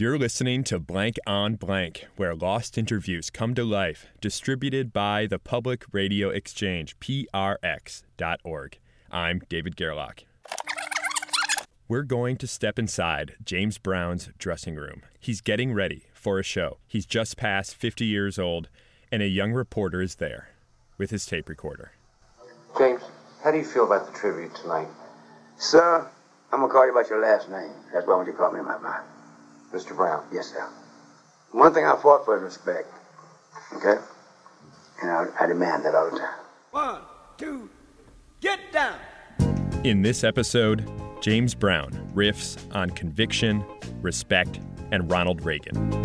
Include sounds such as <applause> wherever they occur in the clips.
You're listening to Blank on Blank, where lost interviews come to life, distributed by the Public Radio Exchange, prx.org. I'm David Gerlach. We're going to step inside James Brown's dressing room. He's getting ready for a show. He's just past 50 years old, and a young reporter is there with his tape recorder. James, how do you feel about the tribute tonight? Sir, I'm gonna call you about your last name. That's why I want you to call me my mind. Mr. Brown. Yes, sir. One thing I fought for is respect. Okay? And I, I demand that all the time. One, two, get down. In this episode, James Brown riffs on conviction, respect, and Ronald Reagan.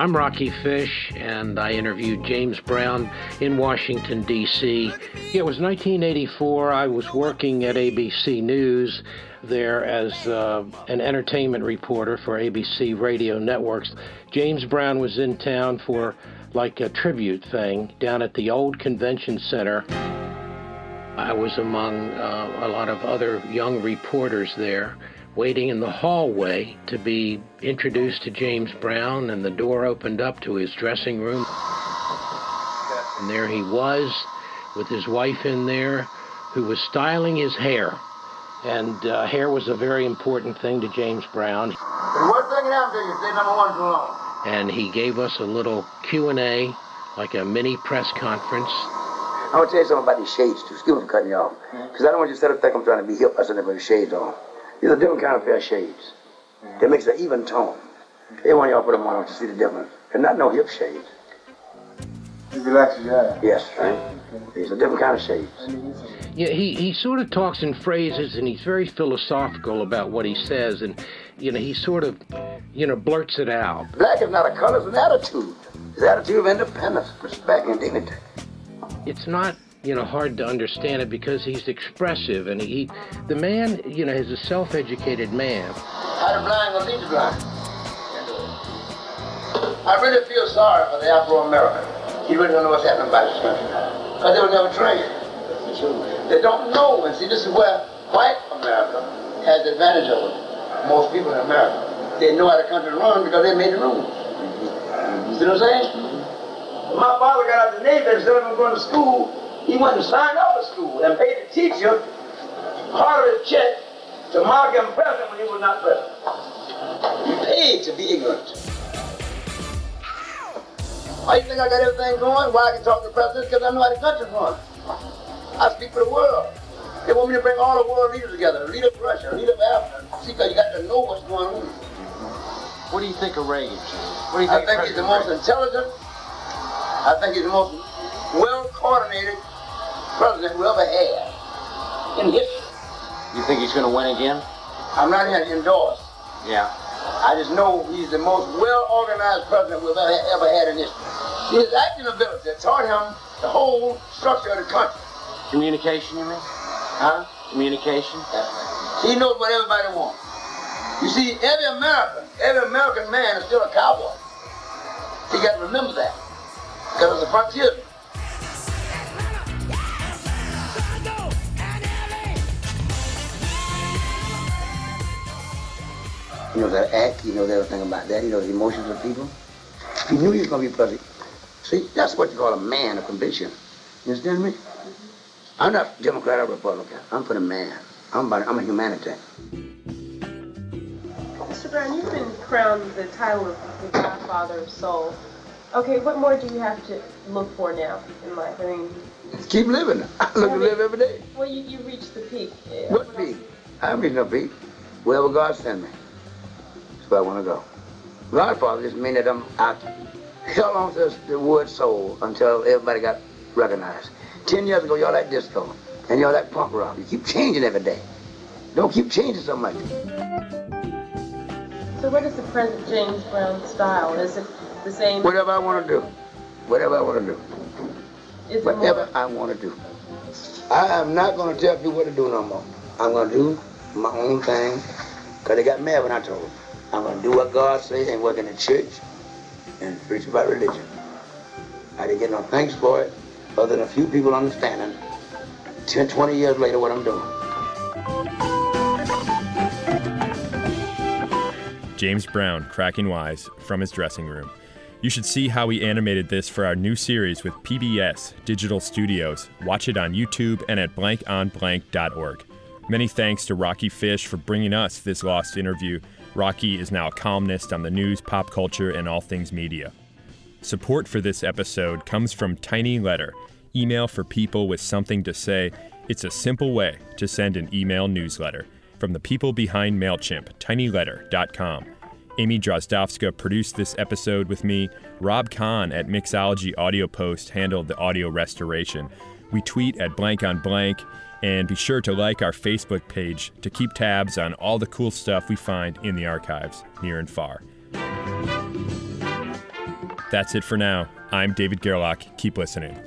I'm Rocci Fisch, and I interviewed James Brown in Washington, D.C. It was 1984. I was working at ABC News there as uh, an entertainment reporter for ABC Radio Networks. James Brown was in town for like a tribute thing down at the old convention center. I was among uh, a lot of other young reporters there, waiting in the hallway to be introduced to James Brown, and the door opened up to his dressing room. And there he was, with his wife in there, who was styling his hair and uh, hair was a very important thing to James Brown. The worst thing that happened to you, stay number one too. And he gave us a little Q&A, like a mini press conference. I want to tell you something about these shades, too. Excuse me for cutting you off. Because I don't want you to sit up think I'm trying to be hip. I said with the shades on. These are different kind of pair of shades. They makes an even tone. Every one of y'all put them on, I you to see the difference. They're not no hip shades. It relaxes your eye. Yes, right? These are different kind of shades. Yeah, he, he sort of talks in phrases and he's very philosophical about what he says and you know, he sort of you know, blurts it out. Black is not a color, it's an attitude. It's an attitude of independence, respect, and dignity. It's not you know, hard to understand it because he's expressive and he, the man, you know, is a self-educated man. How the blind gonna lead the blind? I really feel sorry for the Afro-American. He really don't know what's happening about this country because they were never trained. They don't know. And see, this is where white America has the advantage over most people in America. They know how the country runs because they made the rules. Mm-hmm. You see what I'm saying? When my father got out of the Navy, instead of him going to school, he went and signed up for school and paid the teacher part of his check to mark him present when he was not present. He paid to be ignorant. Why you think I got everything going? Why I can talk to the president? Because I know how the country's going. I speak for the world. They want me to bring all the world leaders together. Leader of Russia, leader of Africa. See, because you got to know what's going on. What do you think of Reagan? What do you I think, think he's the most intelligent. I think he's the most well-coordinated president we ever had in history. You think he's going to win again? I'm not here to endorse. Yeah. I just know he's the most well-organized president we've ever, ever had in history. His acting ability taught him the whole structure of the country. Communication, you mean? Huh? Communication? He knows what everybody wants. You see, every American, every American man is still a cowboy. You got to remember that. Because it's a frontiersman. He knows how to act. He knows everything about that. He knows the emotions of people. He knew he was going to be president. See, that's what you call a man of conviction. You understand me? I'm not Democrat or Republican. I'm for the man. I'm about, I'm a humanitarian. Mr. Brown, you've been crowned the title of the Godfather of Soul. Okay, what more do you have to look for now in life? I mean, Keep living. <laughs> I look to live every day. well, you, you reached the peak. Yeah, What peak? I haven't reached no peak. Wherever God send me, where I want to go. Godfather just mean that I'm I held on to the word soul until everybody got recognized. Ten years ago, y'all like disco, and y'all like punk rock. You keep changing every day. Don't keep changing so much. So what is the present James Brown style? Is it the same? Whatever I want to do. Whatever I want to do. Is Whatever more? I want to do. I am not going to tell people what to do no more. I'm going to do my own thing. Because they got mad when I told them. I'm going to do what God says and work in the church and preach about religion. I didn't get no thanks for it, other than a few people understanding 10, 20 years later what I'm doing. James Brown cracking wise from his dressing room. You should see how we animated this for our new series with PBS Digital Studios. Watch it on YouTube and at blankonblank.org. Many thanks to Rocci Fisch for bringing us this lost interview. Rocci is now a columnist on the news, pop culture, and all things media. Support for this episode comes from Tiny Letter, email for people with something to say. It's a simple way to send an email newsletter. From the people behind MailChimp, tinyletter.com. Amy Drozdowska produced this episode with me. Rob Kahn at Mixology Audio Post handled the audio restoration. We tweet at blank on blank, and be sure to like our Facebook page to keep tabs on all the cool stuff we find in the archives, near and far. That's it for now. I'm David Gerlach. Keep listening.